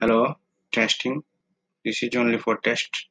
Hello testing. This is only for test.